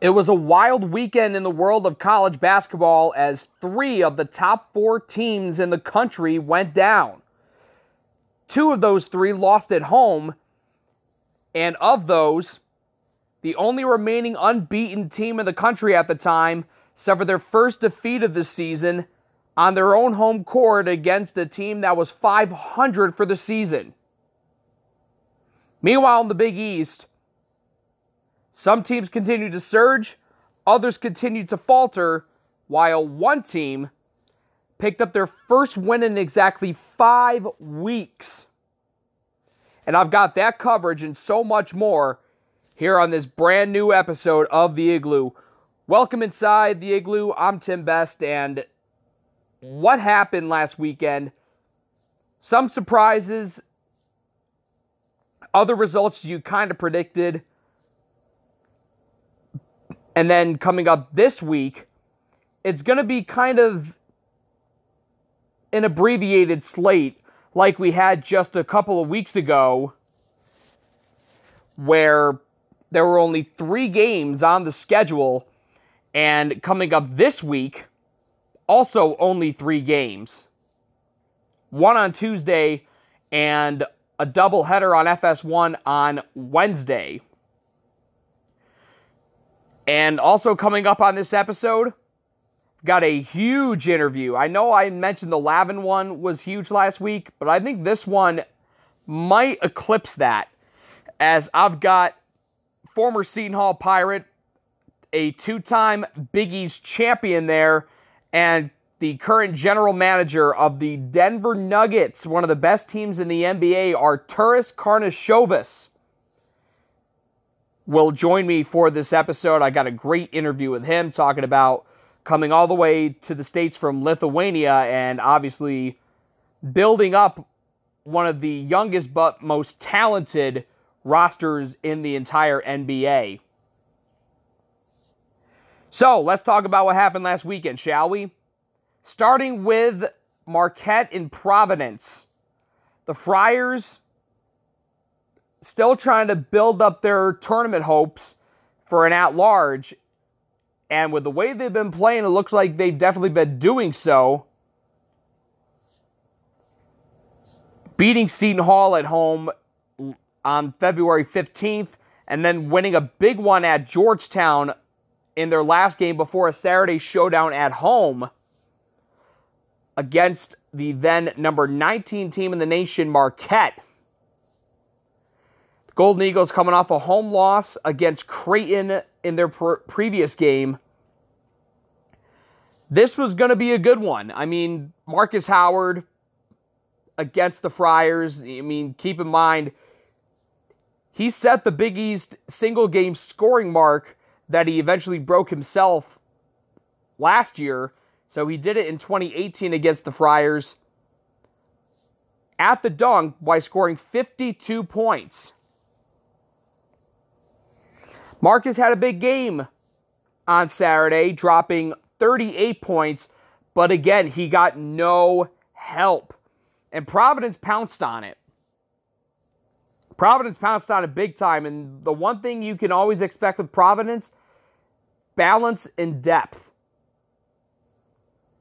It was a wild weekend in the world of college basketball as three of the top four teams in the country went down. Two of those three lost at home, and of those, the only remaining unbeaten team in the country at the time suffered their first defeat of the season on their own home court against a team that was 500 for the season. Meanwhile, in the Big East, some teams continued to surge, others continued to falter, while one team picked up their first win in exactly five weeks. And I've got that coverage and so much more here on this brand new episode of The Igloo. Welcome inside The Igloo. I'm Tim Best, and what happened last weekend? Some surprises, other results you kind of predicted. And then coming up this week, it's going to be kind of an abbreviated slate like we had just a couple of weeks ago, where there were only three games on the schedule. And coming up this week, also only three games. One on Tuesday and a doubleheader on FS1 on Wednesday. And also coming up on this episode, got a huge interview. I know I mentioned the Lavin one was huge last week, but I think this one might eclipse that. As I've got former Seton Hall Pirate, a two time Big East champion there, and the current general manager of the Denver Nuggets, one of the best teams in the NBA, Arturas Karnisovas will join me for this episode. I got a great interview with him talking about coming all the way to the States from Lithuania and obviously building up one of the youngest but most talented rosters in the entire NBA. So let's talk about what happened last weekend, shall we? Starting with Marquette in Providence. The Friars still trying to build up their tournament hopes for an at large. And with the way they've been playing, it looks like they've definitely been doing so. Beating Seton Hall at home on February 15th, and then winning a big one at Georgetown in their last game before a Saturday showdown at home against the then number 19 team in the nation, Marquette. Golden Eagles coming off a home loss against Creighton in their pr- previous game. This was going to be a good one. I mean, Markus Howard against the Friars. I mean, keep in mind, he set the Big East single game scoring mark that he eventually broke himself last year. So he did it in 2018 against the Friars at the dunk by scoring 52 points. Markus had a big game on Saturday, dropping 38 points, but again, he got no help. And Providence pounced on it. Providence pounced on it big time. And the one thing you can always expect with Providence balance and depth.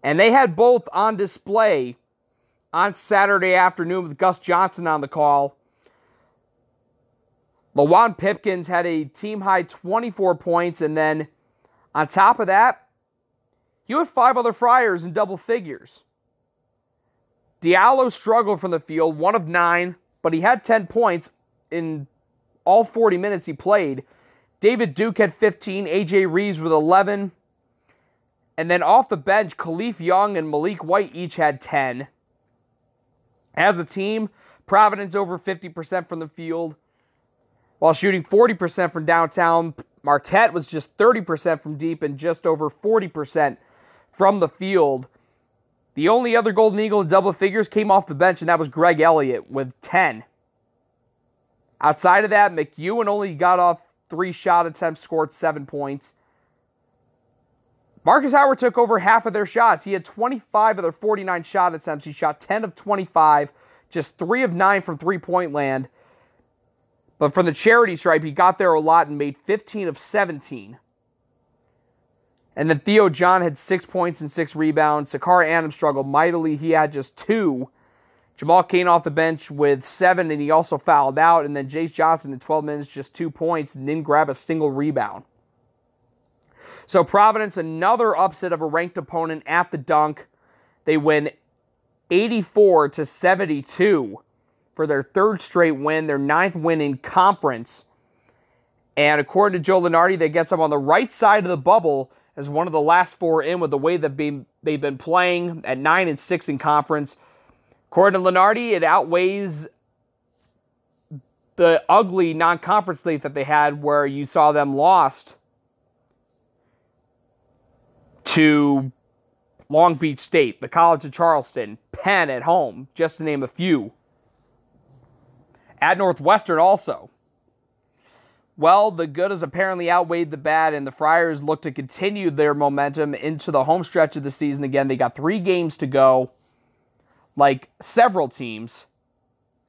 And they had both on display on Saturday afternoon with Gus Johnson on the call. Luwane Pipkins had a team high 24 points, and then on top of that, you had five other Friars in double figures. Diallo struggled from the field, one of nine, but he had 10 points in all 40 minutes he played. David Duke had 15, AJ Reeves with 11. And then off the bench, Kalif Young and Maliek White each had 10. As a team, Providence over 50% from the field. While shooting 40% from downtown, Marquette was just 30% from deep and just over 40% from the field. The only other Golden Eagle in double figures came off the bench, and that was Greg Elliott with 10. Outside of that, McEwen only got off three shot attempts, scored seven points. Markus Howard took over half of their shots. He had 25 of their 49 shot attempts. He shot 10 of 25, just three of nine from three point land. But from the charity stripe, he got there a lot and made 15 of 17. And then Theo John had six points and six rebounds. Sacar Anim struggled mightily. He had just two. Jamal Cain off the bench with seven, and he also fouled out. And then Jayce Johnson in 12 minutes, just two points, and didn't grab a single rebound. So Providence, another upset of a ranked opponent at the dunk. They win 84 to 72 for their third straight win, their ninth win in conference. And according to Joe Lunardi, that gets them on the right side of the bubble as one of the last four in with the way that they've been playing at nine and six in conference. According to Lunardi, it outweighs the ugly non-conference league that they had, where you saw them lost to Long Beach State, the College of Charleston, Penn at home, just to name a few. At Northwestern also. Well, the good has apparently outweighed the bad, and the Friars look to continue their momentum into the home stretch of the season again. They got three games to go, like several teams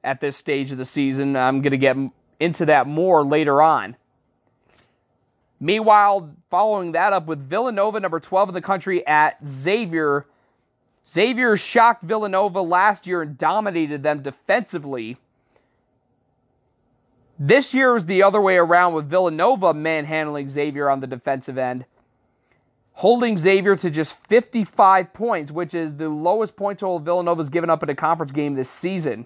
at this stage of the season. I'm going to get into that more later on. Meanwhile, following that up with Villanova, number 12 in the country, at Xavier. Xavier shocked Villanova last year and dominated them defensively this year was the other way around with Villanova manhandling Xavier on the defensive end, holding Xavier to just 55 points, which is the lowest point total Villanova's given up in a conference game this season.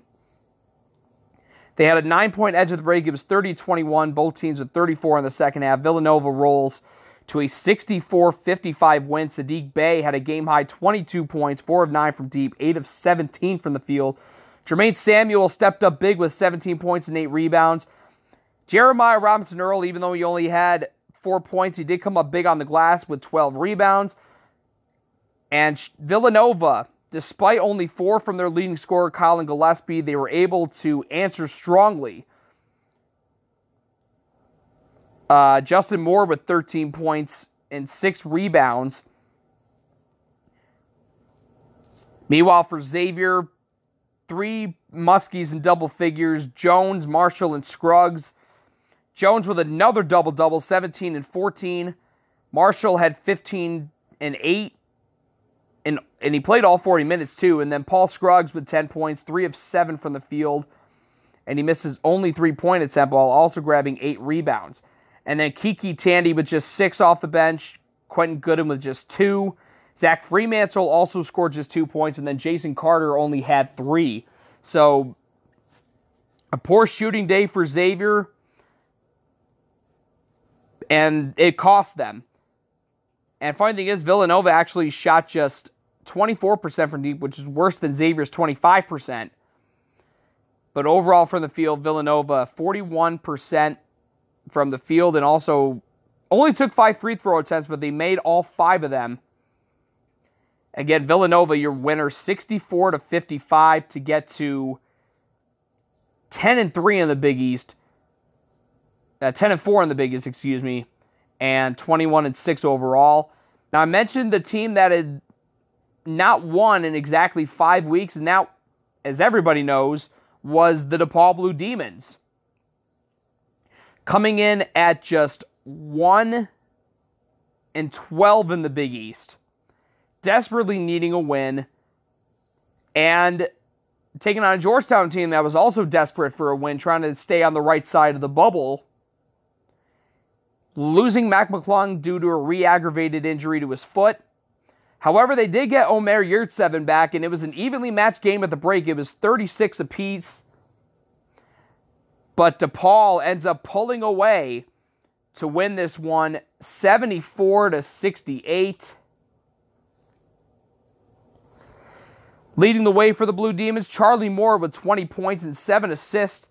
They had a nine point edge of the break. It was 30 21. Both teams with 34 in the second half. Villanova rolls to a 64 55 win. Saddiq Bey had a game high 22 points, 4 of 9 from deep, 8 of 17 from the field. Jermaine Samuel stepped up big with 17 points and 8 rebounds. Jeremiah Robinson Earl, even though he only had four points, he did come up big on the glass with 12 rebounds. And Villanova, despite only four from their leading scorer, Collin Gillespie, they were able to answer strongly. Uh, Justin Moore with 13 points and six rebounds. Meanwhile, for Xavier, three Muskies in double figures Jones, Marshall, and Scruggs Jones with another double double, 17 and 14. Marshall had 15 and 8. And, and he played all 40 minutes too. And then Paul Scruggs with 10 points, 3 of 7 from the field. And he misses only 3 point attempt while also grabbing 8 rebounds. And then KyKy Tandy with just 6 off the bench. Quentin Goodin with just 2. Zach Freemantle also scored just 2 points. And then Jason Carter only had 3. So a poor shooting day for Xavier and it cost them. And funny thing is, Villanova actually shot just 24% from deep, which is worse than Xavier's 25%. But overall from the field, Villanova 41% from the field and also only took five free throw attempts, but they made all five of them. Again, Villanova, your winner, 64 to 55 to get to 10 and 3 in the Big East uh, 10 and 4 in the Big East, excuse me, and 21 and 6 overall. Now, I mentioned the team that had not won in exactly five weeks, and that, as everybody knows, was the DePaul Blue Demons. Coming in at just 1 and 12 in the Big East, desperately needing a win, and taking on a Georgetown team that was also desperate for a win, trying to stay on the right side of the bubble losing Mac McClung due to a re aggravated injury to his foot. However, they did get Omer Yurtseven back, and it was an evenly matched game at the break. It was 36 apiece. But DePaul ends up pulling away to win this one 74 to 68. Leading the way for the Blue Demons, Charlie Moore with 20 points and 7 assists.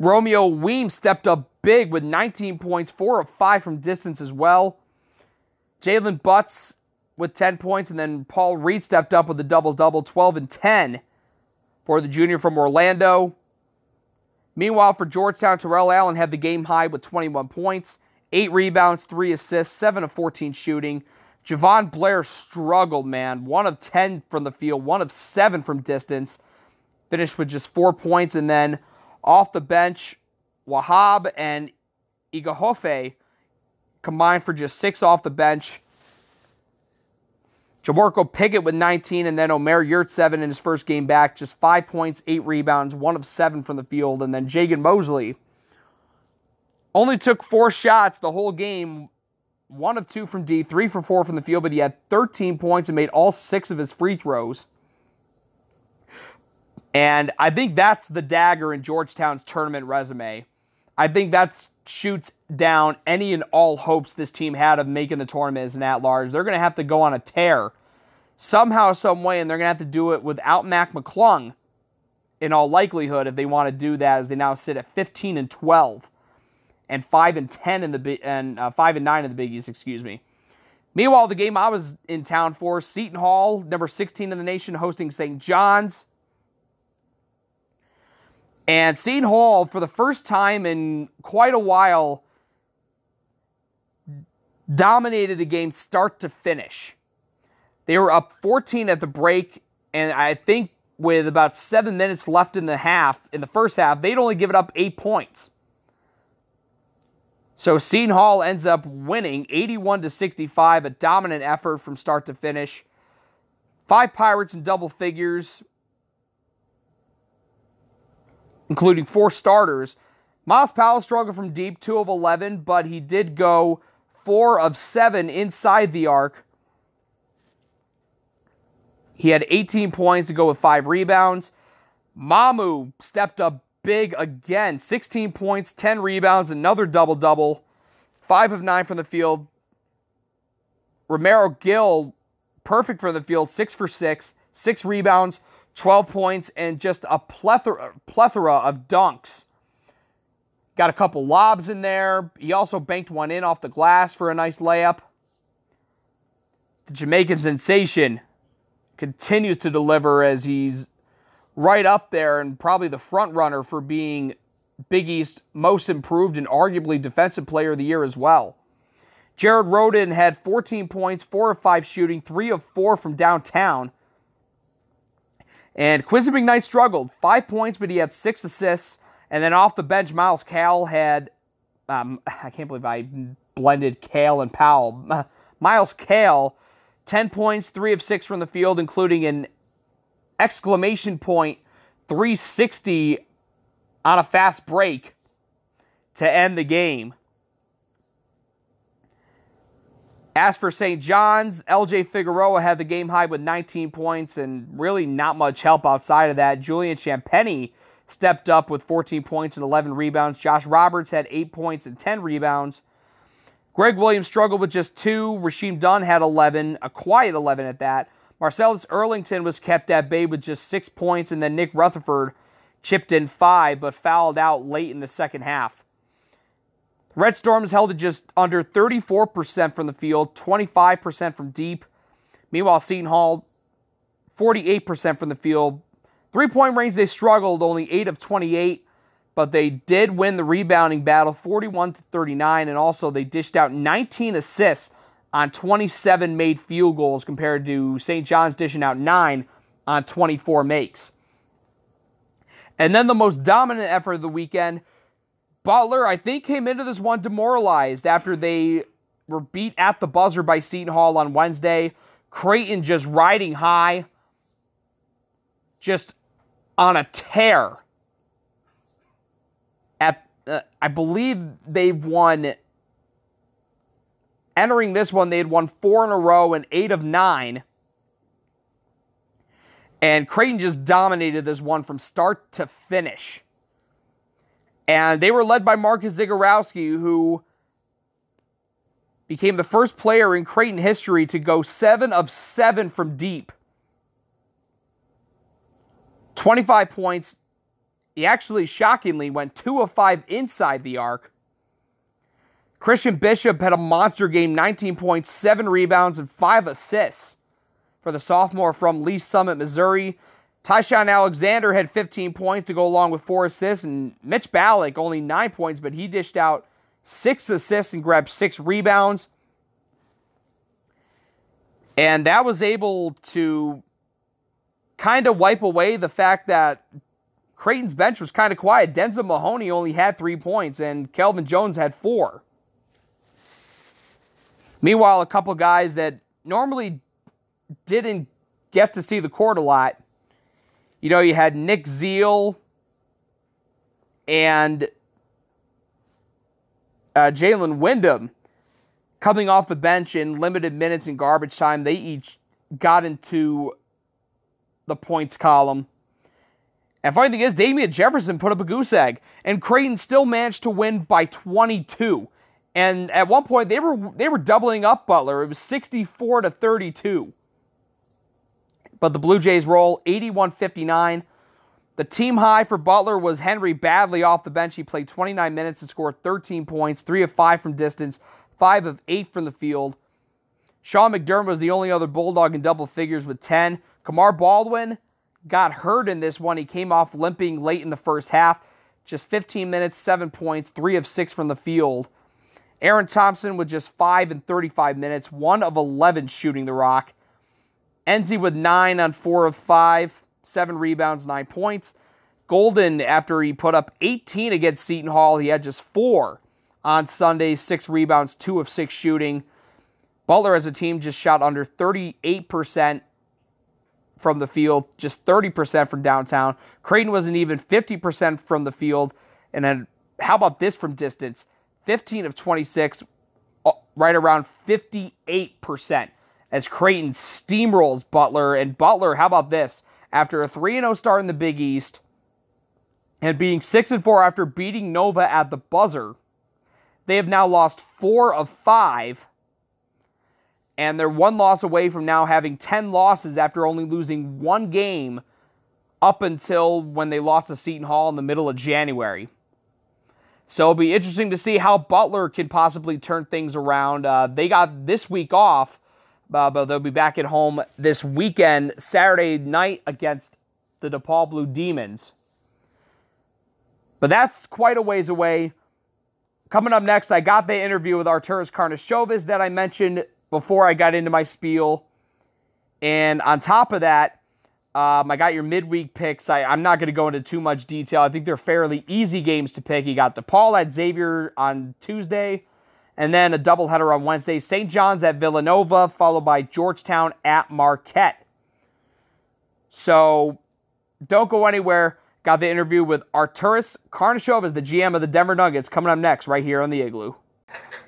Romeo Weems stepped up big with 19 points, 4 of 5 from distance as well. Jaylen Butz with 10 points, and then Paul Reed stepped up with a double double, 12 and 10 for the junior from Orlando. Meanwhile, for Georgetown, Terrell Allen had the game high with 21 points, 8 rebounds, 3 assists, 7 of 14 shooting. Jahvon Blair struggled, man. 1 of 10 from the field, 1 of 7 from distance. Finished with just 4 points, and then off the bench, Wahab and Ighoefe combined for just six off the bench. Jamorko Pickett with 19, and then Omer Yurtseven in his first game back, just five points, eight rebounds, one of seven from the field, and then Jagan Mosely only took four shots the whole game, one of two from D, three for four from the field, but he had 13 points and made all six of his free throws. And I think that's the dagger in Georgetown's tournament resume. I think that shoots down any and all hopes this team had of making the tournament as an at large. They're going to have to go on a tear somehow, some way, and they're going to have to do it without Mac McClung in all likelihood if they want to do that, as they now sit at 15 and 12 and 5 and 10 in the and uh, 5 and 9 in the Big East, excuse me. Meanwhile, the game I was in town for, Seton Hall, number 16 in the nation, hosting St. John's. And Seton Hall, for the first time in quite a while, dominated a game start to finish. They were up 14 at the break, and I think with about seven minutes left in the half, in the first half, they'd only given up eight points. So Seton Hall ends up winning 81 to 65, a dominant effort from start to finish. Five Pirates in double figures, including four starters. Myles Powell struggled from deep, 2 of 11, but he did go 4 of 7 inside the arc. He had 18 points to go with 5 rebounds. Mamu stepped up big again 16 points, 10 rebounds, another double double, 5 of 9 from the field. Romaro Gill, perfect from the field, 6 for 6, 6 rebounds, 12 points, and just a plethora, plethora of dunks. Got a couple lobs in there. He also banked one in off the glass for a nice layup. The Jamaican sensation continues to deliver as he's right up there and probably the front runner for being Big East most improved and arguably defensive player of the year as well. Jared Rhoden had 14 points, 4 of 5 shooting, 3 of 4 from downtown. And Quincy McKnight struggled. Five points, but he had six assists. And then off the bench, Myles Cale had. Um, I can't believe I blended Cale and Powell. Myles Cale, 10 points, 3 of 6 from the field, including an exclamation point 360 on a fast break to end the game. As for St. John's, LJ Figueroa had the game high with 19 points and really not much help outside of that. Julian Champagnie stepped up with 14 points and 11 rebounds. Josh Roberts had 8 points and 10 rebounds. Greg Williams struggled with just 2. Rasheem Dunn had 11, a quiet 11 at that. Marcellus Earlington was kept at bay with just 6 points, and then Nick Rutherford chipped in 5 but fouled out late in the second half. Red Storms held it just under 34% from the field, 25% from deep. Meanwhile, Seton Hall, 48% from the field. Three point range, they struggled, only 8 of 28, but they did win the rebounding battle 41 to 39, and also they dished out 19 assists on 27 made field goals compared to St. John's dishing out 9 on 24 makes. And then the most dominant effort of the weekend Butler, I think, came into this one demoralized after they were beat at the buzzer by Seton Hall on Wednesday. Creighton just riding high, just on a tear. At uh, I believe they've won. Entering this one, they had won four in a row and eight of nine. And Creighton just dominated this one from start to finish. And they were led by Marcus Zegarowski, who became the first player in Creighton history to go seven of seven from deep. 25 points. He actually shockingly went two of five inside the arc. Christian Bishop had a monster game 19 points, seven rebounds, and five assists for the sophomore from Lee Summit, Missouri. Ty-Shon Alexander had 15 points to go along with four assists, and Mitch Ballock only nine points, but he dished out six assists and grabbed six rebounds. And that was able to kind of wipe away the fact that Creighton's bench was kind of quiet. Denzel Mahoney only had three points, and Kelvin Jones had four. Meanwhile, a couple guys that normally didn't get to see the court a lot. You know, you had Nick Zeal and uh, Jalen Wyndham coming off the bench in limited minutes in garbage time. They each got into the points column. And funny thing is, Damien Jefferson put up a goose egg, and Creighton still managed to win by 22. And at one point, they were they were doubling up Butler. It was 64 to 32. But the Blue Jays roll 81-59. The team high for Butler was Henry Baddley off the bench. He played 29 minutes and scored 13 points, three of five from distance, five of eight from the field. Sean McDermott was the only other Bulldog in double figures with 10. Kamar Baldwin got hurt in this one. He came off limping late in the first half. Just 15 minutes, seven points, three of six from the field. Aaron Thompson with just five and 35 minutes, one of 11 shooting the rock. Nze with nine on four of five, seven rebounds, nine points. Golden, after he put up 18 against Seton Hall, he had just four on Sunday, six rebounds, two of six shooting. Butler as a team just shot under 38% from the field, just 30% from downtown. Creighton wasn't even 50% from the field. And then how about this from distance? 15 of 26, uh, right around 58%, as Creighton steamrolls Butler. And Butler, how about this? After a 3 0 start in the Big East and being 6 and 4 after beating Nova at the buzzer, they have now lost 4 of 5 and they're one loss away from now having 10 losses after only losing one game up until when they lost to Seton Hall in the middle of January. So it'll be interesting to see how Butler can possibly turn things around. Uh, they got this week off, uh, but they'll be back at home this weekend, Saturday night against the DePaul Blue Demons. But that's quite a ways away. Coming up next, I got the interview with Arturas Karnisovas that I mentioned before I got into my spiel. And on top of that, um, I got your midweek picks. I, am not going to go into too much detail. I think they're fairly easy games to pick. You got DePaul at Xavier on Tuesday, and then a doubleheader on Wednesday. St. John's at Villanova, followed by Georgetown at Marquette. So don't go anywhere. Got the interview with Arturas Karnisovas, the GM of the Denver Nuggets, coming up next right here on the Igloo.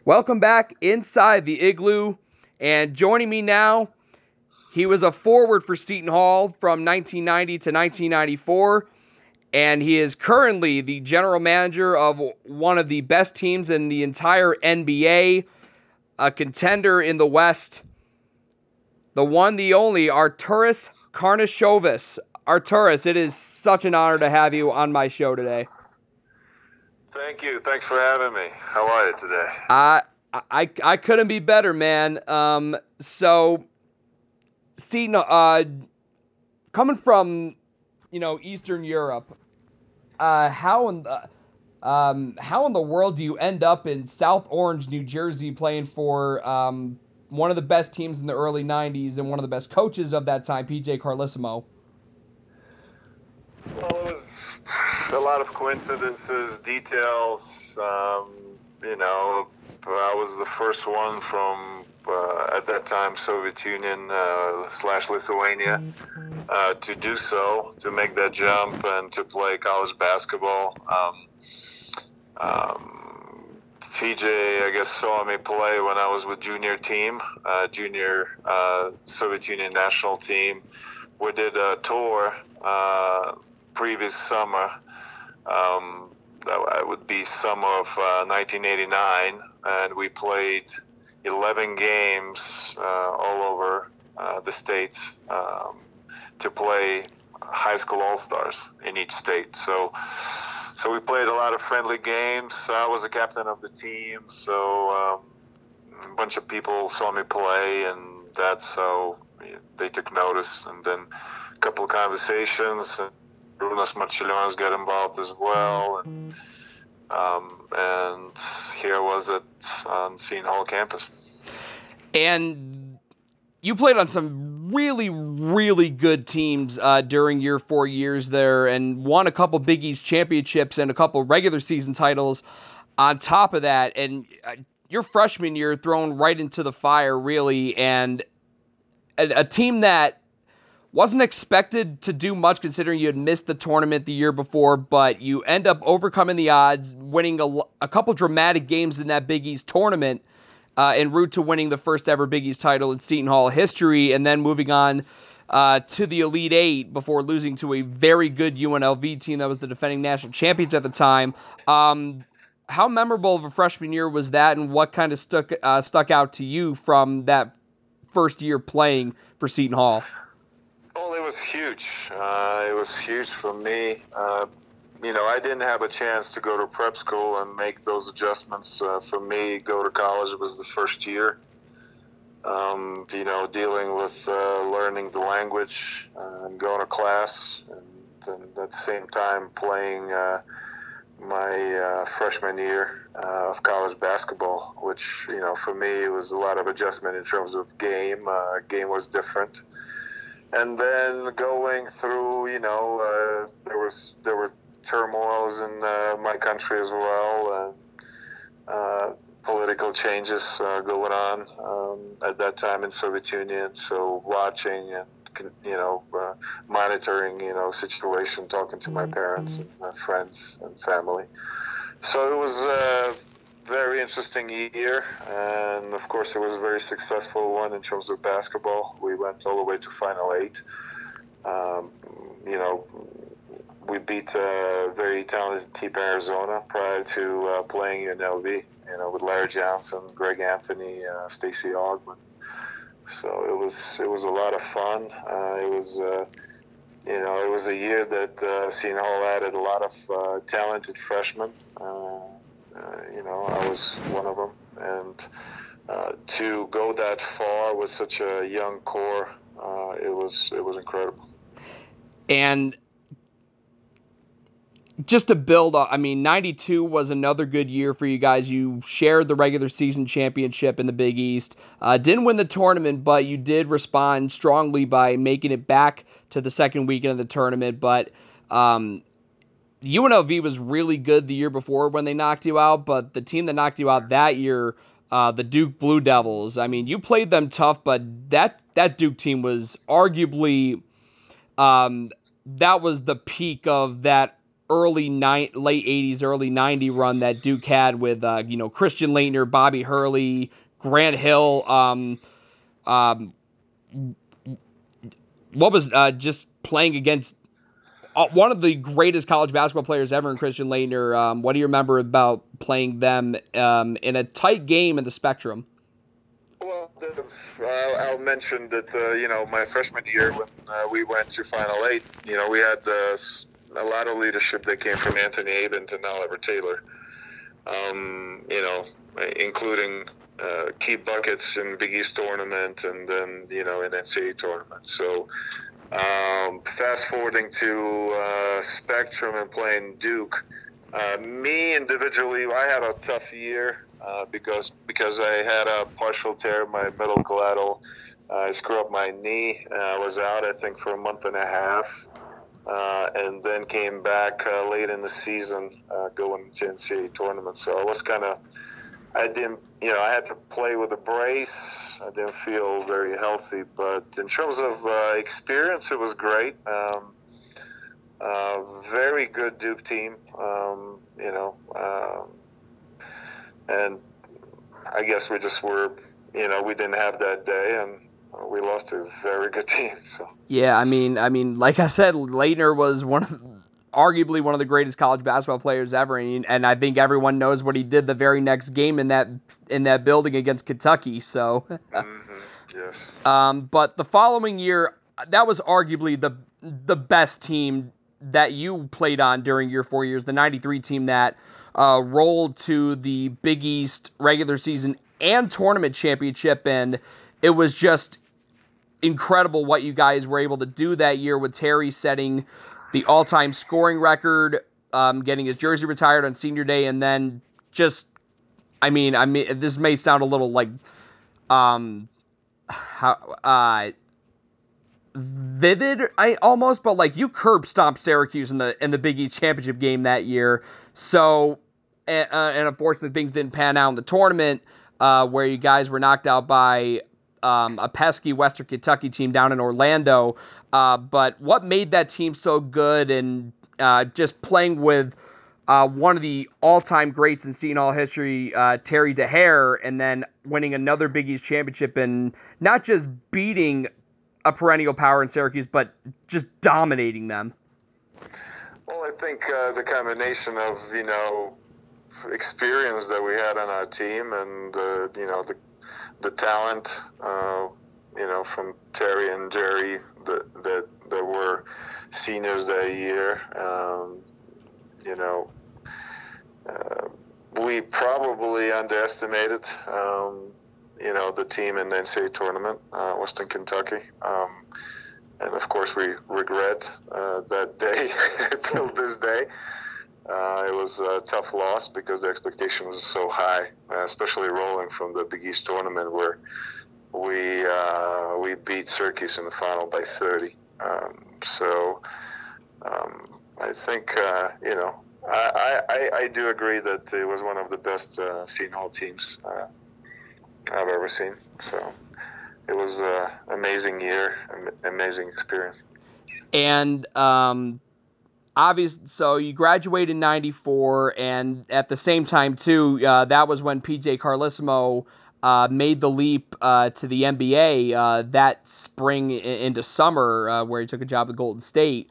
Welcome back inside the Igloo. And joining me now, he was a forward for Seton Hall from 1990 to 1994. And he is currently the general manager of one of the best teams in the entire NBA, a contender in the West. The one, the only, Arturas Karnisovas. Arturas, it is such an honor to have you on my show today. Thank you. Thanks for having me. How are you today? Uh, I I couldn't be better, man. Um, so, see, uh, coming from, you know, Eastern Europe, uh, how in the um, how in the world do you end up in South Orange, New Jersey, playing for um, one of the best teams in the early '90s and one of the best coaches of that time, PJ Carlesimo? Well, it was a lot of coincidences, details. Um, you know, I was the first one from uh, at that time Soviet Union uh, slash Lithuania uh, to do so, to make that jump and to play college basketball. Um, um, PJ, I guess, saw me play when I was with junior team, uh, junior uh, Soviet Union national team. We did a tour uh, previous summer. Um, that would be summer of 1989 and we played 11 games uh, all over uh, the states um, to play high school all stars in each state. So, so we played a lot of friendly games. I was the captain of the team, so um, a bunch of people saw me play, and that's how they took notice. And then a couple of conversations, and Runas Marčiulionis got involved as well, and. Um, and here was it on Seton Hall campus. And you played on some really, really good teams uh, during your four years there and won a couple Big East championships and a couple regular season titles on top of that. And uh, your freshman year thrown right into the fire, really, and a, a team that wasn't expected to do much considering you had missed the tournament the year before, but you end up overcoming the odds, winning a, a couple dramatic games in that Big East tournament, uh, en route to winning the first ever Big East title in Seton Hall history, and then moving on uh, to the Elite Eight before losing to a very good UNLV team that was the defending national champions at the time. Um, how memorable of a freshman year was that, and what kind of stuck uh, stuck out to you from that first year playing for Seton Hall? Was huge. Uh, it was huge for me. Uh, you know, I didn't have a chance to go to prep school and make those adjustments. Uh, for me, go to college was the first year. Um, you know, dealing with uh, learning the language uh, and going to class, and, and, at the same time playing uh, my uh, freshman year uh, of college basketball, which you know, for me, it was a lot of adjustment in terms of game. game was different and then going through, you know, uh, there was there were turmoils in uh, my country as well, and uh, political changes uh, going on um, at that time in Soviet Union. So watching and you know uh, monitoring, you know, situation, talking to my parents and my friends and family. So it was uh, very interesting year, and of course, it was a very successful one in terms of basketball. We went all the way to Final Eight. Um, you know, we beat a very talented team Arizona prior to uh, playing UNLV. You know, with Larry Johnson, Greg Anthony, uh, Stacey Augmon. So it was it was a lot of fun. Uh, it was. Uh, you know, it was a year that uh, Seton Hall added a lot of uh, talented freshmen. Uh, you know, I was one of them, and uh, to go that far with such a young core, uh, it was it was incredible. And just to build on, I mean, 92 was another good year for you guys. You shared the regular season championship in the Big East. Uh, didn't win the tournament, but you did respond strongly by making it back to the second weekend of the tournament. But um, UNLV was really good the year before when they knocked you out, but the team that knocked you out that year, uh, the Duke Blue Devils. I mean, you played them tough, but that that Duke team was arguably um, that was the peak of that early ni- late 80s early 90 run that Duke had with uh, you know Christian Laettner Bobby Hurley, Grant Hill um, um, what was uh, just playing against one of the greatest college basketball players ever in Christian Laettner. Um, what do you remember about playing them um, in a tight game in the Spectrum? Well, uh, I'll mention that uh, you know my freshman year when uh, we went to Final Eight, you know we had uh, a lot of leadership that came from Anthony Avent and Oliver Taylor. Um, you know, including uh, key buckets in Big East tournament and then you know in NCAA tournament. So um, fast forwarding to uh, Spectrum and playing Duke. Uh, me individually, I had a tough year uh, because because I had a partial tear in my medial collateral. I screwed up my knee. I was out, I think, for a month and a half. Uh, and then came back uh, late in the season, uh, going to NCAA tournament. So I was kind of, I didn't, you know, I had to play with a brace I didn't feel very healthy. But in terms of uh, experience, it was great. Um, uh, very good Duke team, um, you know, um, and I guess we just were, you know, we didn't have that day, and we lost to a very good team. So yeah, I mean, I mean, like I said, Laettner was one of arguably one of the greatest college basketball players ever, and, and I think everyone knows what he did the very next game in that in that building against Kentucky. So, mm-hmm. yes. Um, but the following year, that was arguably the the best team that you played on during your four years. The '93 team that uh, rolled to the Big East regular season and tournament championship, and it was just incredible what you guys were able to do that year with Terry setting the all-time scoring record, um, getting his jersey retired on senior day, and then just, I mean, I mean, this may sound a little like, um, how, uh, vivid, I almost, but like you curb stomped Syracuse in the in the Big East championship game that year. So, and, uh, and unfortunately, things didn't pan out in the tournament. uh, where you guys were knocked out by um, a pesky Western Kentucky team down in Orlando. Uh, but what made that team so good and uh, just playing with uh, one of the all-time greats in Seton Hall history, uh, Terry Dehere, and then winning another Big East championship and not just beating a perennial power in Syracuse, but just dominating them. Well, I think uh, the combination of you know experience that we had on our team and uh, you know the the talent uh, you know from Terry and Jerry that that, that were seniors that year. Um, you know, uh, we probably underestimated. Um, you know the team in the NCAA tournament, uh, Western Kentucky. Um, and of course, we regret uh, that day till this day. Uh, it was a tough loss because the expectation was so high, uh, especially rolling from the Big East tournament where we uh, we beat Syracuse in the final by 30. Um, so um, I think uh, you know I, I, I, do agree that it was one of the best uh, Seton Hall teams uh, I've ever seen. So it was an amazing year, amazing experience. And um, obvious, so you graduated in '94, and at the same time too, uh, that was when PJ Carlesimo Uh, made the leap uh, to the NBA uh, that spring into summer, uh, where he took a job at Golden State.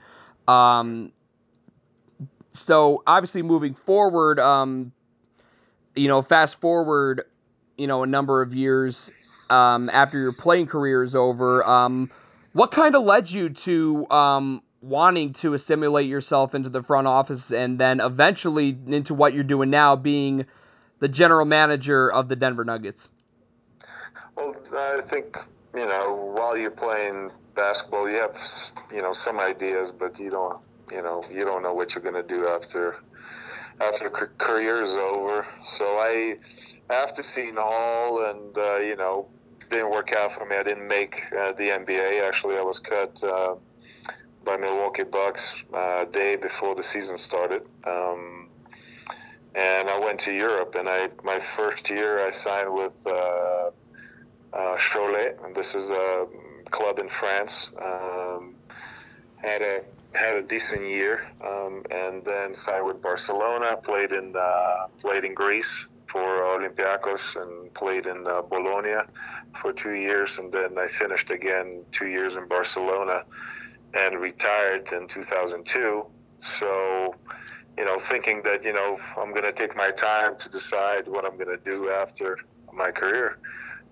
Um, so obviously, moving forward, um, you know, fast forward, you know, a number of years um, after your playing career is over, um, what kind of led you to um, wanting to assimilate yourself into the front office and then eventually into what you're doing now, being the general manager of the Denver Nuggets? Well, I think you know while you're playing basketball, you have you know some ideas, but you don't you know you don't know what you're going to do after after career is over. So I after Seton Hall and uh, you know didn't work out for me. I didn't make uh, the NBA. Actually, I was cut uh, by Milwaukee Bucks uh, day before the season started. Um, and I went to Europe, and I my first year I signed with uh, uh, and this is a club in France. Um, had a had a decent year, um, and then signed with Barcelona. Played in uh, played in Greece for Olympiacos and played in uh, Bologna for two years, and then I finished again two years in Barcelona and retired in 2002. So, you know, thinking that you know I'm going to take my time to decide what I'm going to do after my career.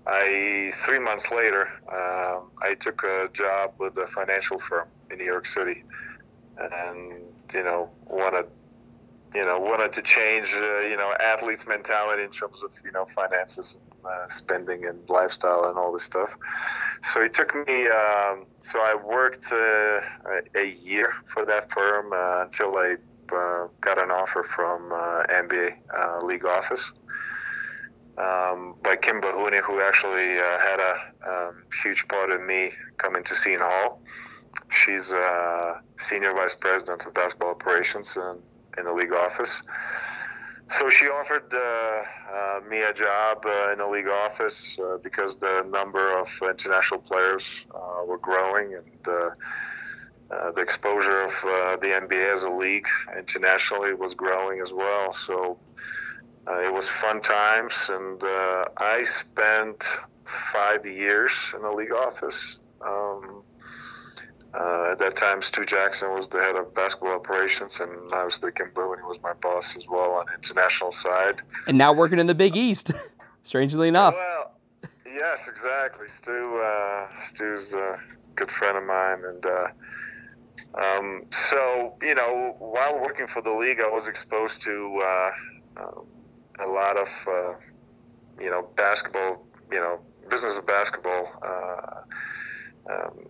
I three months later, um, I took a job with a financial firm in New York City, and you know wanted you know wanted to change uh, you know athletes' mentality in terms of you know finances and uh, spending and lifestyle and all this stuff. So it took me. Um, so I worked uh, a year for that firm uh, until I uh, got an offer from uh, NBA league office. Um, by Kim Bohuny, who actually had a um, huge part of me coming to Seton Hall. She's senior vice president of basketball operations and in the league office. So she offered uh, uh, me a job uh, in the league office uh, because the number of international players uh, were growing and uh, the exposure of the NBA as a league internationally was growing as well. So it was fun times, and I spent five years in the league office. Um, uh, at that time, Stu Jackson was the head of basketball operations, and obviously Kim Bohuny was my boss as well on the international side. And now working in the Big East, strangely enough. Well, yes, exactly. Stu, uh, Stu's a good friend of mine, and uh, um, so you know, while working for the league, I was exposed to uh, um, a lot of uh, you know basketball, you know, business of basketball. Uh, um,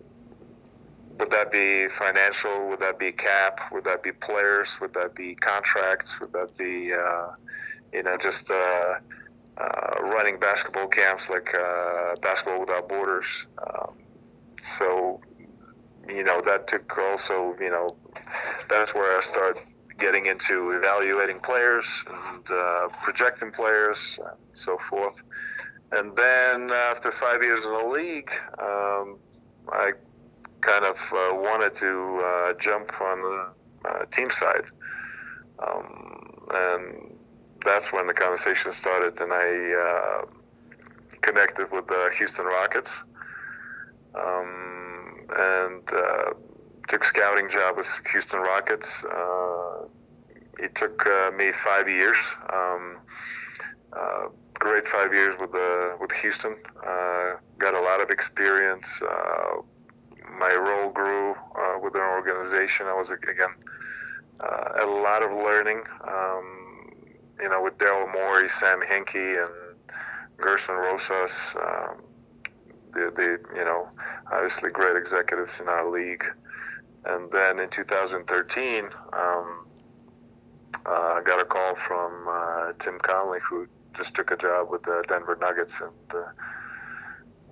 would that be financial? Would that be cap? Would that be players? Would that be contracts? Would that be, uh, you know, just uh, uh, running basketball camps like uh, Basketball Without Borders? Um, so, you know, that took also, you know, that's where I started getting into evaluating players and uh, projecting players and so forth. and then after five years in the league, um, I kind of uh, wanted to uh, jump on the uh, team side, um, and that's when the conversation started. And I uh, connected with the Houston Rockets, um, and uh, took scouting job with Houston Rockets. Uh, it took me five years. Um, great five years with the with Houston. Got a lot of experience. My role grew uh, within an organization. I was again uh, a lot of learning. Um, you know, with Daryl Morey, Sam Hinkie, and Gersson Rosas. Um, the, the you know obviously great executives in our league. And then in 2013, um, uh, I got a call from uh, Tim Connelly, who just took a job with the Denver Nuggets and uh,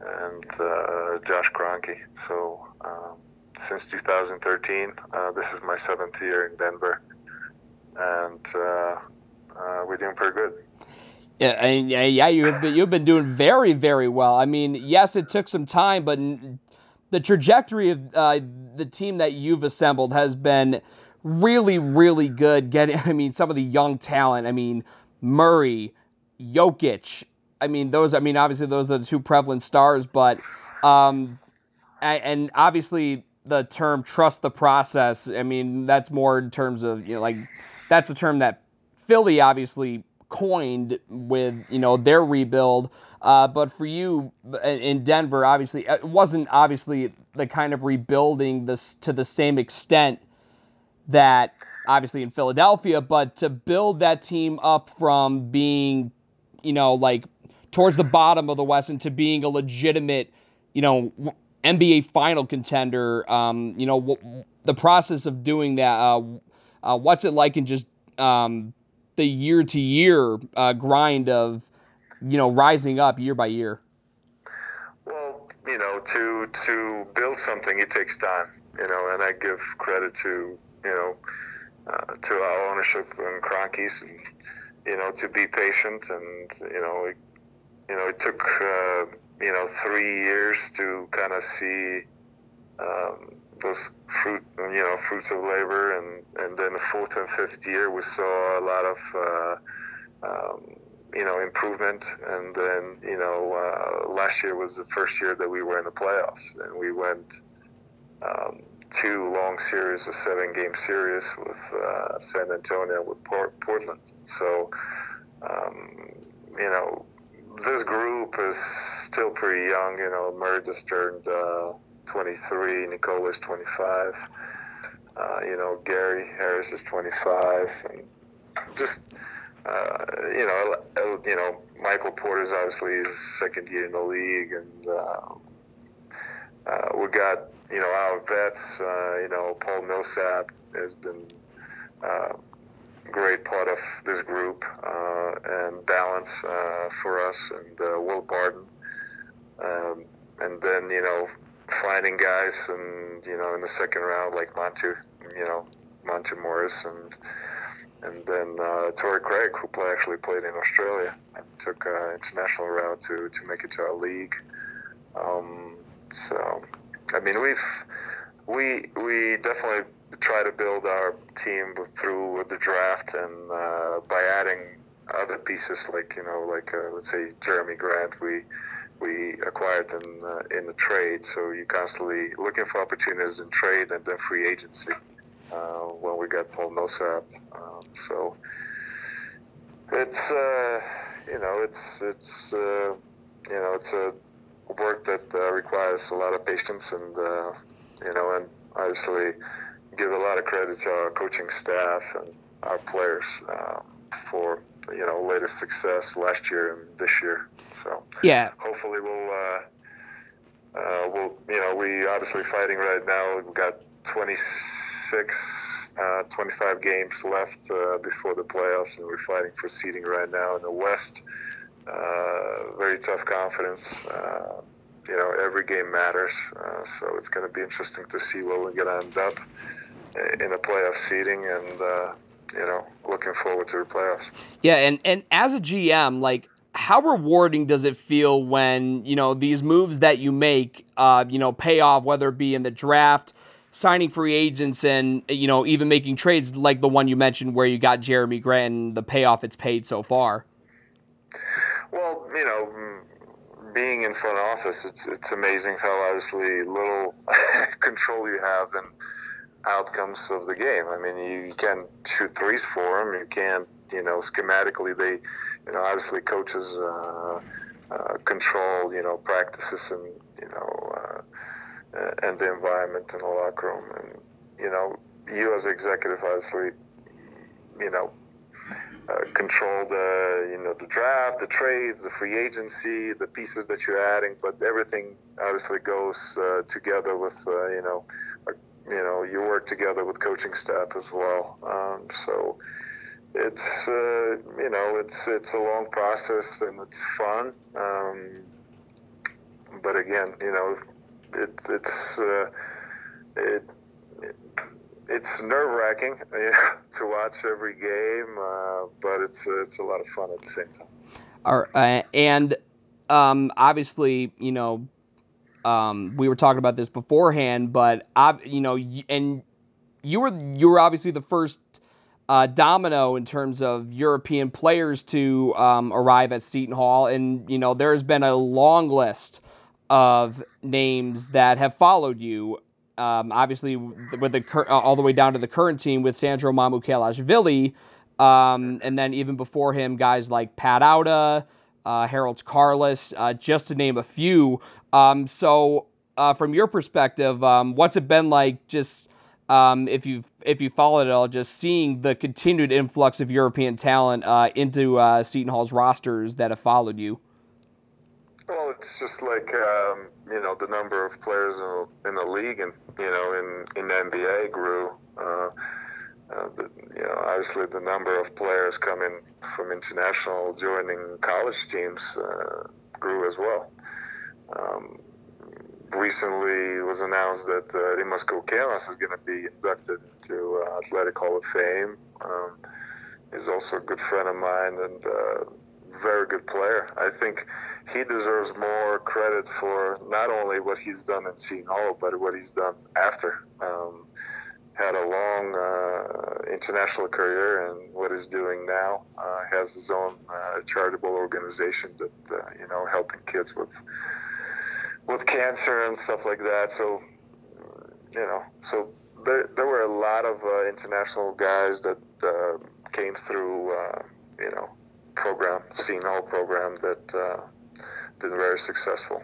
and uh, Josh Kroenke. So um, since 2013, uh, this is my seventh year in Denver, and uh, uh, we're doing pretty good. Yeah, and yeah, you've been, you've been doing very, very well. I mean, yes, it took some time, but the trajectory of uh, the team that you've assembled has been really, really good. Getting, I mean, some of the young talent. I mean, Murray, Jokic. I mean, those. I mean, obviously those are the two prevalent stars, but um, and obviously the term "trust the process." I mean, that's more in terms of you know, like that's a term that Philly obviously coined with you know their rebuild. Uh, but for you in Denver, obviously it wasn't obviously the kind of rebuilding this to the same extent that obviously in Philadelphia, but to build that team up from being you know, like towards the bottom of the West into being a legitimate, you know, NBA final contender. Um, you know, w- the process of doing that. Uh, uh, what's it like in just um, the year to year uh, grind of, you know, rising up year by year? Well, you know, to to build something, it takes time. You know, and I give credit to you know uh, to our ownership and Kroenkes and you know, to be patient, and you know, you know, it took uh, you know three years to kind of see um, those fruit, you know, fruits of labor, and and then the fourth and fifth year we saw a lot of. Uh, um, you know, improvement, and then you know, uh, last year was the first year that we were in the playoffs, and we went um, two long series, a seven game series with uh, San Antonio, with Port- Portland. So, um, you know, this group is still pretty young. You know, Murray just turned uh, 23, Nikola 25. Uh, you know, Gary Harris is 25, and just uh, you know, you know, Michael Porter's obviously his second year in the league, and uh, uh, we got you know, our vets, uh, you know, Paul Millsap has been uh, great part of this group uh, and balance uh, for us, and uh, Will Barton. Um, and then, you know, finding guys and, you know, in the second round, like Monty, you know, Monte Morris and and then uh, Craig, who play, actually played in Australia and took an international route to, to make it to our league. Um, so I mean, we've we we definitely try to build our team through the draft and uh, by adding other pieces like you know like uh, let's say Jerami Grant we we acquired in uh, in the trade. So you're constantly looking for opportunities in trade and then free agency uh, when we got Paul Millsap. Um, so it's uh, you know it's it's uh, you know it's a work that requires a lot of patience and you know and obviously give a lot of credit to our coaching staff and our players um, for you know latest success last year and this year. So yeah. hopefully we'll uh, uh, we'll you know we obviously fighting right now. We've got 26 uh, 25 games left uh, before the playoffs and we're fighting for seeding right now in the west. Uh, very tough confidence. Uh, you know, every game matters. Uh, so it's going to be interesting to see where we're going to end up in a playoff seeding and, uh, you know, looking forward to the playoffs. Yeah, and, and as a GM, like, how rewarding does it feel when you know these moves that you make, uh, you know, pay off, whether it be in the draft, signing free agents, and you know even making trades like the one you mentioned where you got Jerami Grant and the payoff it's paid so far. Well, you know, being in front office, it's it's amazing how obviously little control you have in outcomes of the game. I mean, you, you can't shoot threes for them. You can't, you know, schematically they, you know, obviously coaches uh, uh, control, you know, practices and you know, uh, and the environment in the locker room, and you know, you as an executive obviously, you know, uh, control the you know the draft, the trades, the free agency, the pieces that you're adding, but everything obviously goes uh, together with uh, you know you know you work together with coaching staff as well. Um, so it's uh, you know it's it's a long process and it's fun. Um, but again, you know it's it's uh, it, it it's nerve wracking to watch every game, uh, but it's it's a lot of fun at the same time. All right, uh, and um, obviously, you know, um, we were talking about this beforehand, but I, you know, and you were you were obviously the first uh, domino in terms of European players to um, arrive at Seton Hall, and you know, there has been a long list of names that have followed you um, obviously with the uh, all the way down to the current team with Sandro Mamukelashvili, um, and then even before him, guys like Pat Auda, uh, Harold Carlos, uh, just to name a few. Um, so, uh, from your perspective, um, what's it been like? Just um, if you've if you followed it all, just seeing the continued influx of European talent uh, into uh, Seton Hall's rosters that have followed you. Well, it's just like um, you know the number of players in, in the league and you know in in the NBA grew. Uh, uh, the, you know, obviously the number of players coming from international joining college teams uh, grew as well. Um, recently, it was announced that uh, Rimas is going to be inducted into uh, Athletic Hall of Fame. Um, he's also a good friend of mine and uh, very good player. I think he deserves more credit for not only what he's done in Seton but what he's done after. Um, had a long uh, international career, and what he's doing now uh, has his own uh, charitable organization that uh, you know helping kids with with cancer and stuff like that. So you know, so there there were a lot of uh, international guys that uh, came through. you know, program, Seton Hall program that uh, been very successful.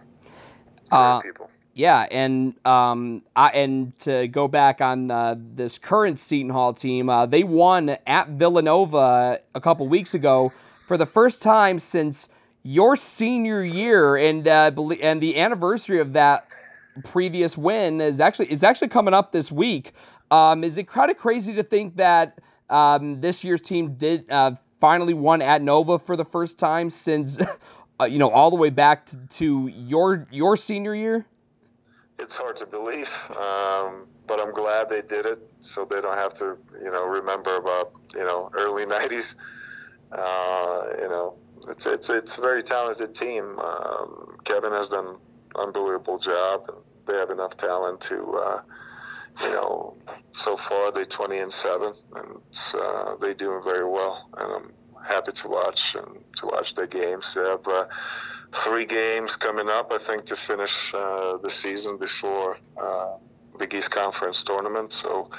Uh, people. Yeah, and um, I, and to go back on uh, this current Seton Hall team, uh, they won at Villanova a couple weeks ago for the first time since your senior year, and uh, and the anniversary of that previous win is actually is actually coming up this week. Um, is it kind of crazy to think that um, this year's team did uh, finally won at Nova for the first time since, uh, you know, all the way back to, to, your your senior year? It's hard to believe, um, but I'm glad they did it, so they don't have to, you know, remember about you know early '90s. Uh, you know, it's it's it's a very talented team. Um, Kevin has done unbelievable job, and they have enough talent to. Uh, you know, so far they're 20 and seven, and uh, they doing very well, and I'm happy to watch and to watch their games. They have uh, three games coming up, I think, to finish uh, the season before uh, Big East Conference tournament. So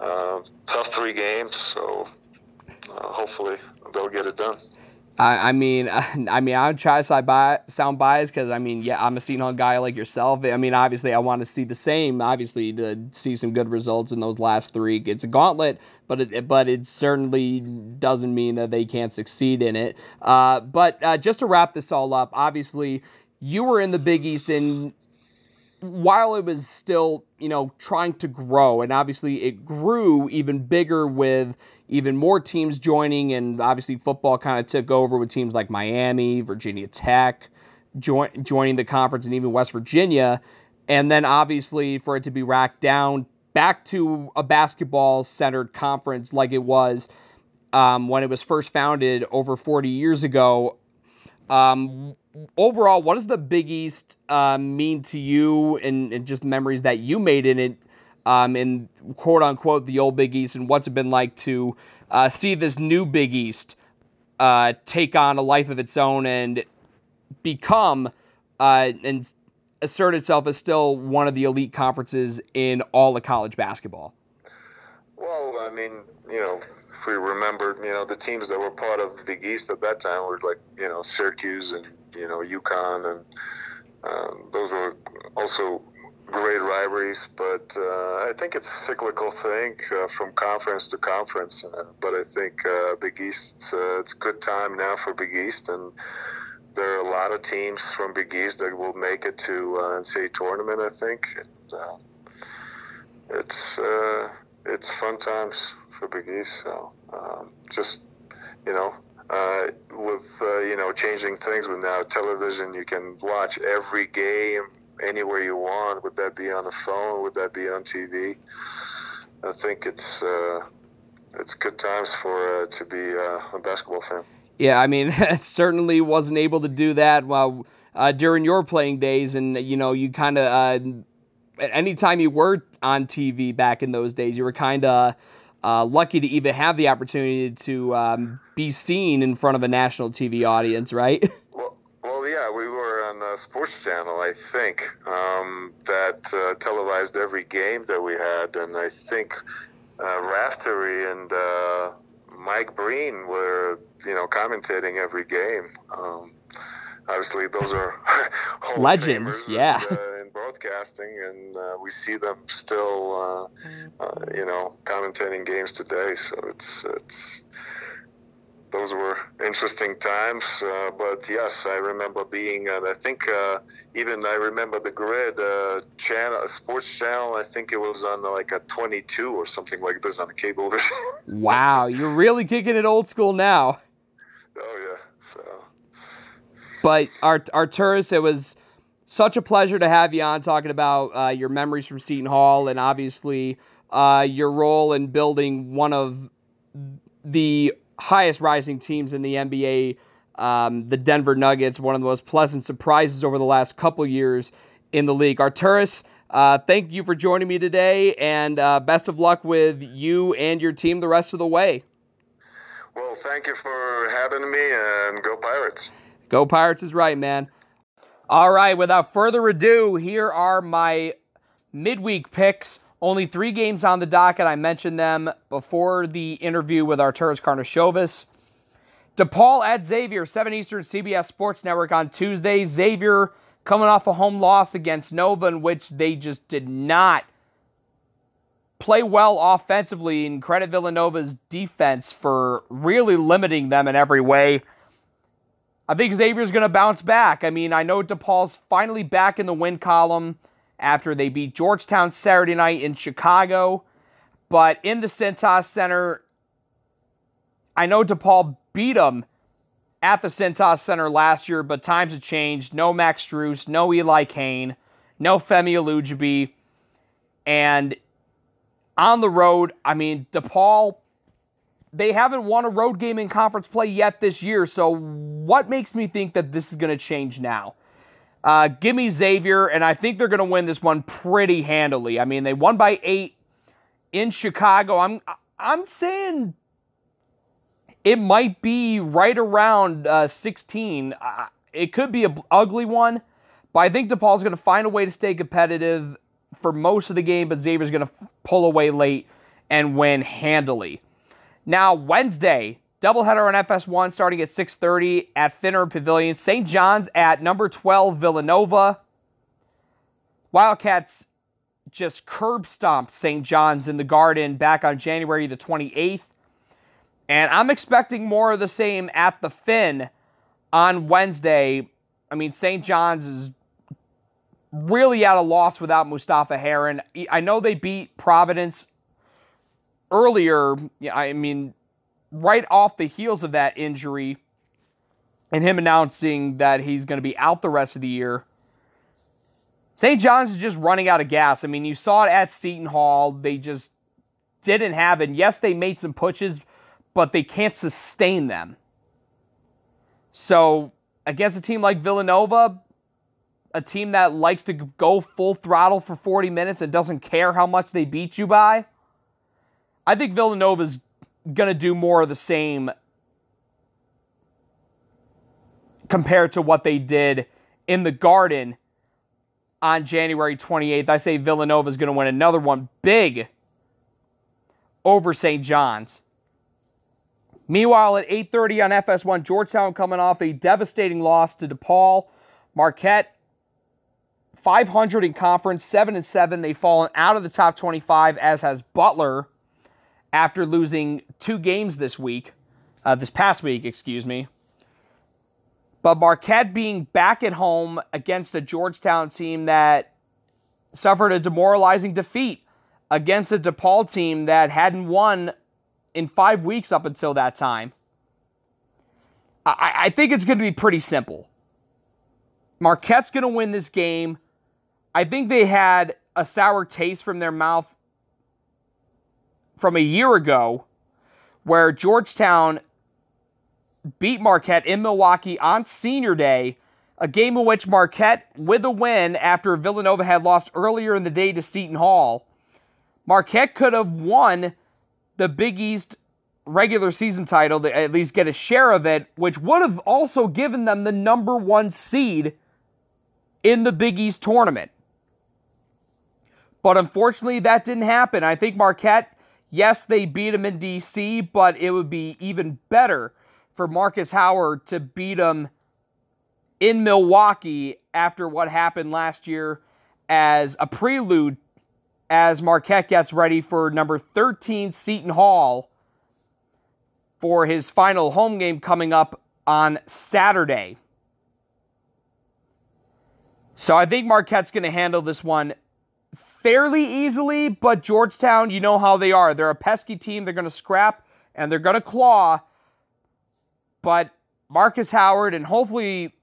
uh, tough three games. So uh, hopefully they'll get it done. I, I mean, I mean, I'm trying to sound biased because I mean, yeah, I'm a Seton guy like yourself. I mean, obviously, I want to see the same. Obviously, to see some good results in those last three. It's a gauntlet, but it, but it certainly doesn't mean that they can't succeed in it. Uh, but uh, just to wrap this all up, obviously, you were in the Big East and while it was still, you know, trying to grow, and obviously it grew even bigger with even more teams joining, and obviously football kind of took over with teams like Miami, Virginia Tech, join, joining the conference, and even West Virginia. And then obviously for it to be racked down back to a basketball centered conference like it was um, when it was first founded over 40 years ago. Um, overall, what does the Big East uh, mean to you and, and, just memories that you made in it, um, in quote unquote the old Big East, and what's it been like to uh, see this new Big East uh, take on a life of its own and become uh, and assert itself as still one of the elite conferences in all of college basketball? Well, I mean, you know, if we remember, you know, the teams that were part of Big East at that time were like, you know, Syracuse and, you know, UConn. And um, those were also great rivalries. But uh, I think it's a cyclical thing uh, from conference to conference. Uh, but I think uh, Big East, it's, uh, it's a good time now for Big East. And there are a lot of teams from Big East that will make it to uh, NCAA tournament, I think. And, it's, it's fun times for Big East. So um, just you know, uh, with uh, you know changing things with now television, you can watch every game anywhere you want. Would that be on the phone? Would that be on TV? I think it's uh, it's good times for uh, to be uh, a basketball fan. Yeah, I mean, certainly wasn't able to do that while uh, during your playing days, and you know, you kind of anytime you were on TV back in those days, you were kind of uh, lucky to even have the opportunity to um, be seen in front of a national TV audience, right? Well, well, yeah, we were sports channel, I think, um, that uh, televised every game that we had, and I think uh, Raftery and uh, Mike Breen were, you know, commentating every game. Um, obviously, those are legends, yeah. And, uh, broadcasting, and uh, we see them still, uh, uh, you know, commentating games today. So it's it's those were interesting times. Uh, but yes, I remember being, and I think uh, even I remember the grid uh, channel, sports channel. I think it was on like a 22 or something like this on a cable wow, you're really kicking it old school now. Oh yeah, so. But our Arturas, it was such a pleasure to have you on talking about uh, your memories from Seton Hall and obviously uh, your role in building one of the highest rising teams in the NBA, um, the Denver Nuggets, one of the most pleasant surprises over the last couple years in the league. Arturas, uh, thank you for joining me today, and uh, best of luck with you and your team the rest of the way. Well, thank you for having me, and go Pirates. Go Pirates is right, man. All right, without further ado, here are my midweek picks. Only three games on the docket. I mentioned them before the interview with Arturas Karnisovas. DePaul at Xavier, 7 Eastern CBS Sports Network on Tuesday. Xavier coming off a home loss against Nova, in which they just did not play well offensively, and credit Villanova's defense for really limiting them in every way. I think Xavier's going to bounce back. I mean, I know DePaul's finally back in the win column after they beat Georgetown Saturday night in Chicago. But in the Cintas Center, I know DePaul beat them at the Cintas Center last year, but times have changed. No Max Strus, no Eli Cain, no Femi Olujobi. And on the road, I mean, DePaul they haven't won a road game in conference play yet this year. So what makes me think that this is going to change now? Uh, give me Xavier, and I think they're going to win this one pretty handily. I mean, they won by eight in Chicago. I'm I'm saying it might be right around uh, 16. Uh, it could be an ugly one, but I think DePaul's going to find a way to stay competitive for most of the game. But Xavier's going to pull away late and win handily. Now, Wednesday, doubleheader on FS1 starting at 6.30 at Finner Pavilion. St. John's at number 12, Villanova. Wildcats just curb stomped St. John's in the Garden back on January the 28th. And I'm expecting more of the same at the Finn on Wednesday. I mean, St. John's is really at a loss without Mustafa Heron. I know they beat Providence earlier, I mean, right off the heels of that injury and him announcing that he's going to be out the rest of the year, St. John's is just running out of gas. I mean, you saw it at Seton Hall. They just didn't have it. Yes, they made some pushes, but they can't sustain them. So, against a team like Villanova, a team that likes to go full throttle for 40 minutes and doesn't care how much they beat you by, I think Villanova's going to do more of the same compared to what they did in the Garden on January 28th. I say Villanova is going to win another one big over St. John's. Meanwhile, at 8:30 on FS1, Georgetown coming off a devastating loss to DePaul. Marquette 500 in conference, 7 and 7. They've fallen out of the top 25 as has Butler after losing two games this week, uh, this past week, excuse me. But Marquette being back at home against a Georgetown team that suffered a demoralizing defeat against a DePaul team that hadn't won in five weeks up until that time. I, I think it's going to be pretty simple. Marquette's going to win this game. I think they had a sour taste from their mouth from a year ago where Georgetown beat Marquette in Milwaukee on senior day, a game in which Marquette, with a win after Villanova had lost earlier in the day to Seton Hall, Marquette could have won the Big East regular season title, to at least get a share of it, which would have also given them the number one seed in the Big East tournament. But unfortunately, that didn't happen. I think Marquette, yes, they beat him in D.C., but it would be even better for Markus Howard to beat him in Milwaukee after what happened last year as a prelude as Marquette gets ready for number 13 Seton Hall for his final home game coming up on Saturday. So I think Marquette's going to handle this one fairly easily, but Georgetown, you know how they are. They're a pesky team. They're going to scrap and they're going to claw. But Markus Howard and hopefully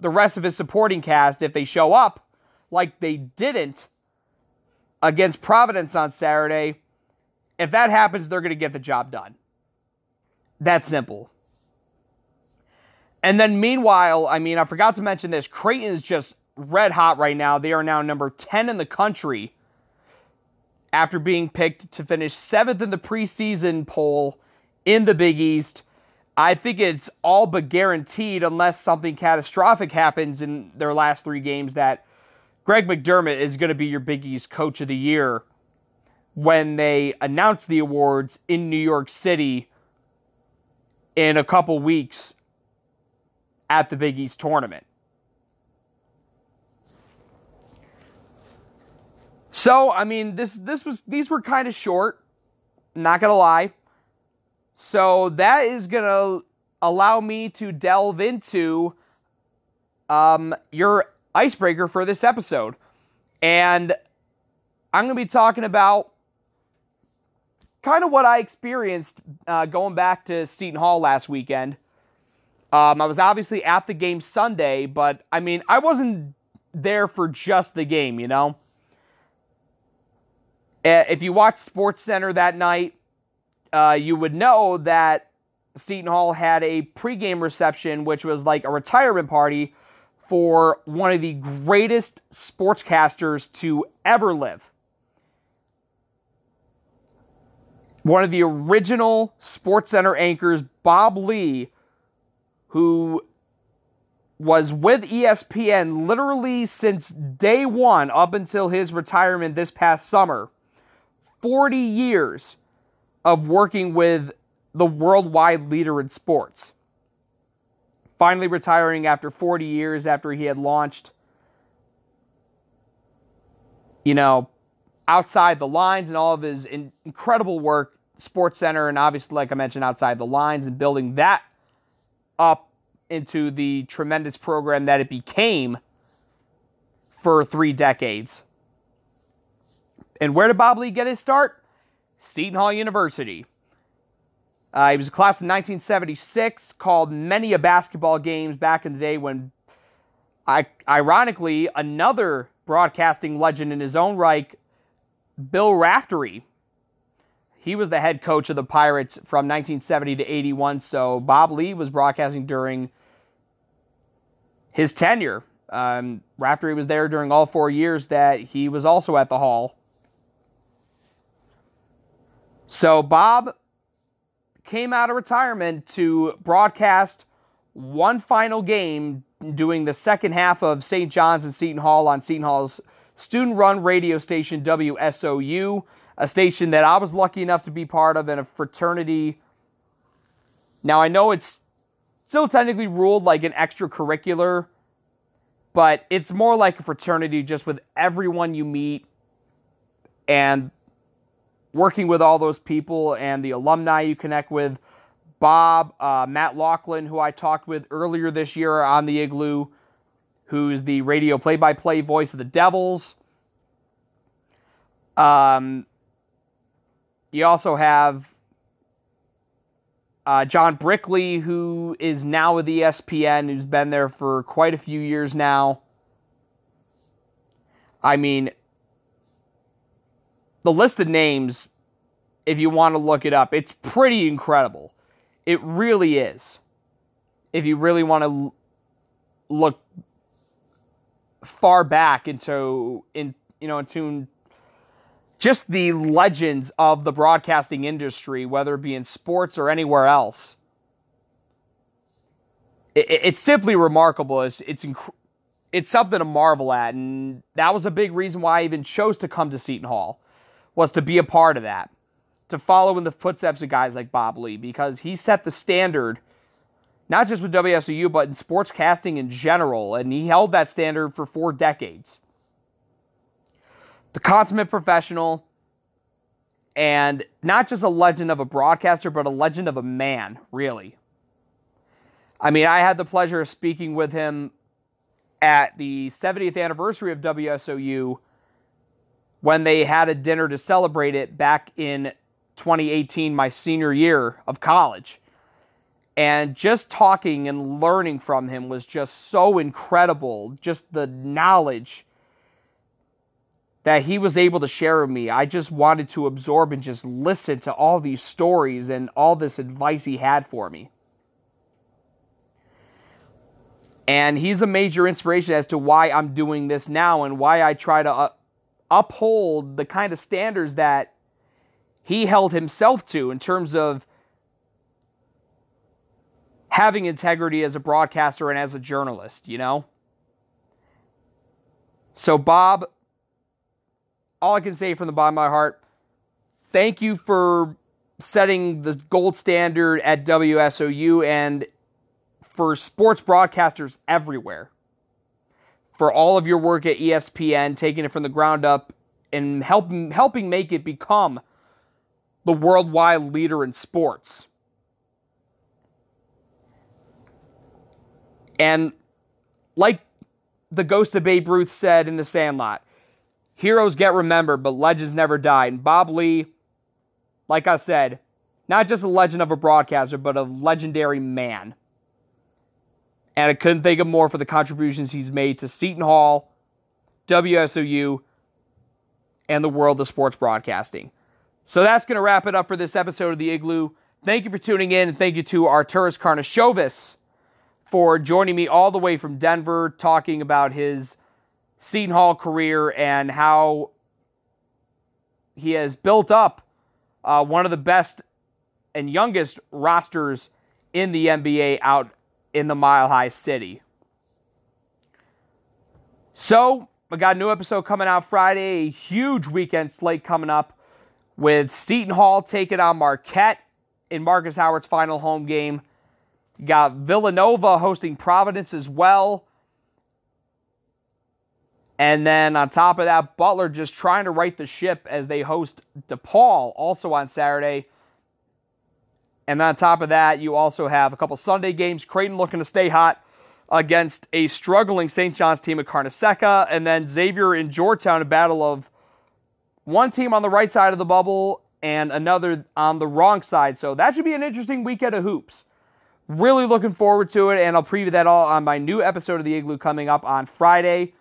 the rest of his supporting cast, if they show up like they didn't against Providence on Saturday, if that happens, they're going to get the job done. That simple. And then meanwhile, I mean, I forgot to mention this. Creighton is just red hot right now. They are now number 10 in the country after being picked to finish seventh in the preseason poll in the Big East. I think it's all but guaranteed, unless something catastrophic happens in their last three games, that Greg McDermott is going to be your Big East Coach of the Year when they announce the awards in New York City in a couple weeks at the Big East tournament. So, I mean, this this was these were kind of short, not gonna lie. So that is gonna allow me to delve into um, your icebreaker for this episode, and I'm gonna be talking about kind of what I experienced uh, going back to Seton Hall last weekend. Um, I was obviously at the game Sunday, but I mean, I wasn't there for just the game, you know. Uh, if you watched Sports Center that night, uh, you would know that Seton Hall had a pregame reception, which was like a retirement party for one of the greatest sportscasters to ever live. One of the original Sports Center anchors, Bob Ley, who was with ESPN literally since day one up until his retirement this past summer 40 years of working with the worldwide leader in sports. Finally retiring after 40 years after he had launched, you know, outside the lines and all of his in- incredible work, Sports Center, and obviously, like I mentioned, outside the lines and building that up into the tremendous program that it became for three decades. And where did Bob Ley get his start? Seton Hall University. Uh, he was a class of 1976, called many a basketball games back in the day when, I, ironically, another broadcasting legend in his own right, Bill Raftery. He was the head coach of the Pirates from 1970 to 81. So Bob Ley was broadcasting during his tenure. Um, after he was there during all four years, that he was also at the Hall. So Bob came out of retirement to broadcast one final game doing the second half of St. John's and Seton Hall on Seton Hall's student run radio station WSOU, a station that I was lucky enough to be part of in a fraternity. Now, I know it's still technically ruled like an extracurricular, but it's more like a fraternity just with everyone you meet and working with all those people and the alumni you connect with. Bob, uh, Matt Loughlin, who I talked with earlier this year on the Igloo, who's the radio play by play voice of the Devils. Um, you also have uh, John Brickley, who is now with ESPN, who's been there for quite a few years now. I mean, the list of names, if you want to look it up, it's pretty incredible. It really is. If you really want to look far back into in you know into just the legends of the broadcasting industry, whether it be in sports or anywhere else. It, it's simply remarkable. It's it's inc- it's something to marvel at, and that was a big reason why I even chose to come to Seton Hall was to be a part of that, to follow in the footsteps of guys like Bob Ley, because he set the standard, not just with WSOU, but in sports casting in general, and he held that standard for four decades. The consummate professional, and not just a legend of a broadcaster, but a legend of a man, really. I mean, I had the pleasure of speaking with him at the 70th anniversary of WSOU when they had a dinner to celebrate it back in 2018, my senior year of college. And just talking and learning from him was just so incredible. Just the knowledge that he was able to share with me. I just wanted to absorb and just listen to all these stories and all this advice he had for me. And he's a major inspiration as to why I'm doing this now and why I try to uh, uphold the kind of standards that he held himself to in terms of having integrity as a broadcaster and as a journalist, you know? So, Bob, all I can say from the bottom of my heart, thank you for setting the gold standard at WSOU and for sports broadcasters everywhere for all of your work at ESPN, taking it from the ground up and helping helping make it become the worldwide leader in sports. And like the ghost of Babe Ruth said in The Sandlot, heroes get remembered, but legends never die. And Bob Ley, like I said, not just a legend of a broadcaster, but a legendary man. And I couldn't think of more for the contributions he's made to Seton Hall, WSOU, and the world of sports broadcasting. So that's going to wrap it up for this episode of The Igloo. Thank you for tuning in, and thank you to Arturas Karnisovas for joining me all the way from Denver, talking about his Seton Hall career and how he has built up uh, one of the best and youngest rosters in the NBA out in the Mile High City. So, we got a new episode coming out Friday, a huge weekend slate coming up with Seton Hall taking on Marquette in Markus Howard's final home game. You got Villanova hosting Providence as well. And then on top of that, Butler just trying to right the ship as they host DePaul also on Saturday. And on top of that, you also have a couple Sunday games. Creighton looking to stay hot against a struggling St. John's team at Carnesecca. And then Xavier in Georgetown, a battle of one team on the right side of the bubble and another on the wrong side. So that should be an interesting weekend of hoops. Really looking forward to it, and I'll preview that all on my new episode of The Igloo coming up on Friday.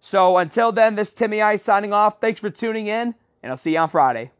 So until then, this Timmy Ice signing off. Thanks for tuning in, and I'll see you on Friday.